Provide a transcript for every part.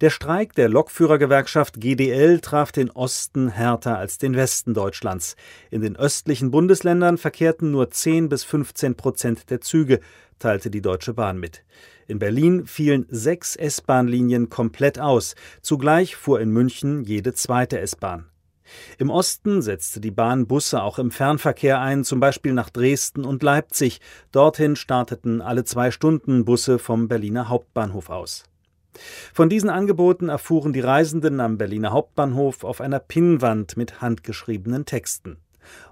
Der Streik der Lokführergewerkschaft GDL traf den Osten härter als den Westen Deutschlands. In den östlichen Bundesländern verkehrten nur 10 bis 15 Prozent der Züge, teilte die Deutsche Bahn mit. In Berlin fielen sechs S-Bahn-Linien komplett aus. Zugleich fuhr in München jede zweite S-Bahn. Im Osten setzte die Bahn Busse auch im Fernverkehr ein, zum Beispiel nach Dresden und Leipzig. Dorthin starteten alle zwei Stunden Busse vom Berliner Hauptbahnhof aus. Von diesen Angeboten erfuhren die Reisenden am Berliner Hauptbahnhof auf einer Pinnwand mit handgeschriebenen Texten.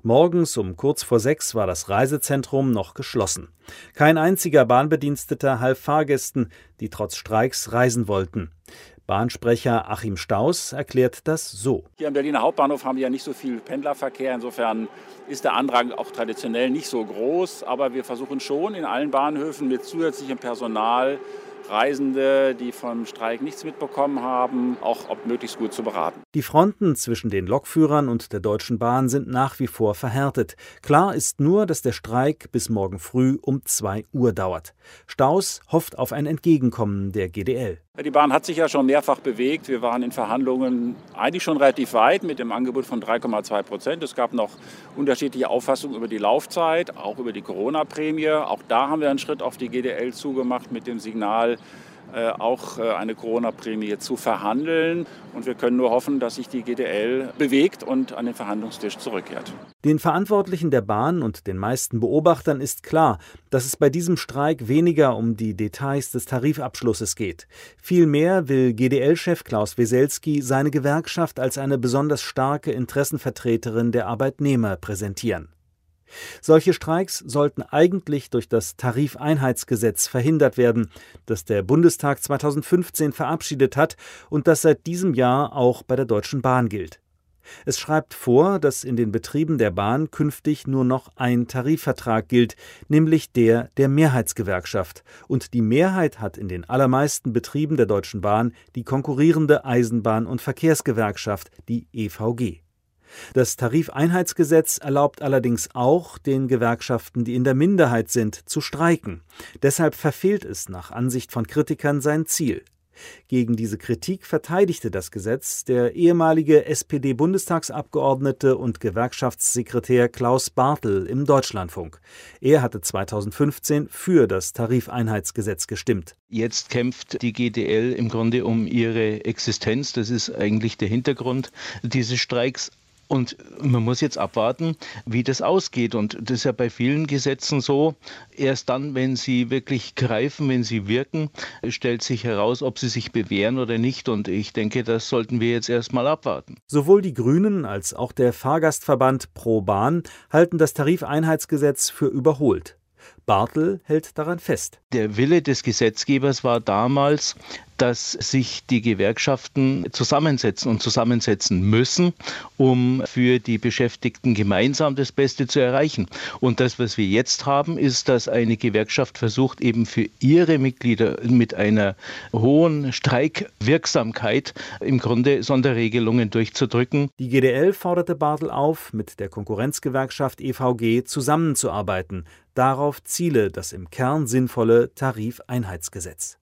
Morgens um kurz vor sechs war das Reisezentrum noch geschlossen. Kein einziger Bahnbediensteter half Fahrgästen, die trotz Streiks reisen wollten. Bahnsprecher Achim Staus erklärt das so. Hier am Berliner Hauptbahnhof haben wir ja nicht so viel Pendlerverkehr. Insofern ist der Andrang auch traditionell nicht so groß. Aber wir versuchen schon in allen Bahnhöfen mit zusätzlichem Personal Reisende, die vom Streik nichts mitbekommen haben, auch ob möglichst gut zu beraten. Die Fronten zwischen den Lokführern und der Deutschen Bahn sind nach wie vor verhärtet. Klar ist nur, dass der Streik bis morgen früh um 2 Uhr dauert. Staus hofft auf ein Entgegenkommen der GDL. Die Bahn hat sich ja schon mehrfach bewegt. Wir waren in Verhandlungen eigentlich schon relativ weit mit dem Angebot von 3,2 Prozent. Es gab noch unterschiedliche Auffassungen über die Laufzeit, auch über die Corona-Prämie. Auch da haben wir einen Schritt auf die GDL zugemacht mit dem Signal, äh, auch äh, eine Corona-Prämie zu verhandeln. Und wir können nur hoffen, dass sich die GDL bewegt und an den Verhandlungstisch zurückkehrt. Den Verantwortlichen der Bahn und den meisten Beobachtern ist klar, dass es bei diesem Streik weniger um die Details des Tarifabschlusses geht. Vielmehr will GDL-Chef Klaus Weselski seine Gewerkschaft als eine besonders starke Interessenvertreterin der Arbeitnehmer präsentieren. Solche Streiks sollten eigentlich durch das Tarifeinheitsgesetz verhindert werden, das der Bundestag 2015 verabschiedet hat und das seit diesem Jahr auch bei der Deutschen Bahn gilt. Es schreibt vor, dass in den Betrieben der Bahn künftig nur noch ein Tarifvertrag gilt, nämlich der der Mehrheitsgewerkschaft, und die Mehrheit hat in den allermeisten Betrieben der Deutschen Bahn die konkurrierende Eisenbahn- und Verkehrsgewerkschaft, die EVG. Das Tarifeinheitsgesetz erlaubt allerdings auch den Gewerkschaften, die in der Minderheit sind, zu streiken. Deshalb verfehlt es nach Ansicht von Kritikern sein Ziel. Gegen diese Kritik verteidigte das Gesetz der ehemalige SPD-Bundestagsabgeordnete und Gewerkschaftssekretär Klaus Bartel im Deutschlandfunk. Er hatte 2015 für das Tarifeinheitsgesetz gestimmt. Jetzt kämpft die GDL im Grunde um ihre Existenz. Das ist eigentlich der Hintergrund dieses Streiks. Und man muss jetzt abwarten, wie das ausgeht. Und das ist ja bei vielen Gesetzen so. Erst dann, wenn sie wirklich greifen, wenn sie wirken, stellt sich heraus, ob sie sich bewähren oder nicht. Und ich denke, das sollten wir jetzt erstmal abwarten. Sowohl die Grünen als auch der Fahrgastverband Pro Bahn halten das Tarifeinheitsgesetz für überholt. Bartel hält daran fest. Der Wille des Gesetzgebers war damals, dass sich die Gewerkschaften zusammensetzen und zusammensetzen müssen, um für die Beschäftigten gemeinsam das Beste zu erreichen. Und das, was wir jetzt haben, ist, dass eine Gewerkschaft versucht, eben für ihre Mitglieder mit einer hohen Streikwirksamkeit im Grunde Sonderregelungen durchzudrücken. Die GDL forderte Bartel auf, mit der Konkurrenzgewerkschaft EVG zusammenzuarbeiten. Darauf ziele das im Kern sinnvolle Tarifeinheitsgesetz.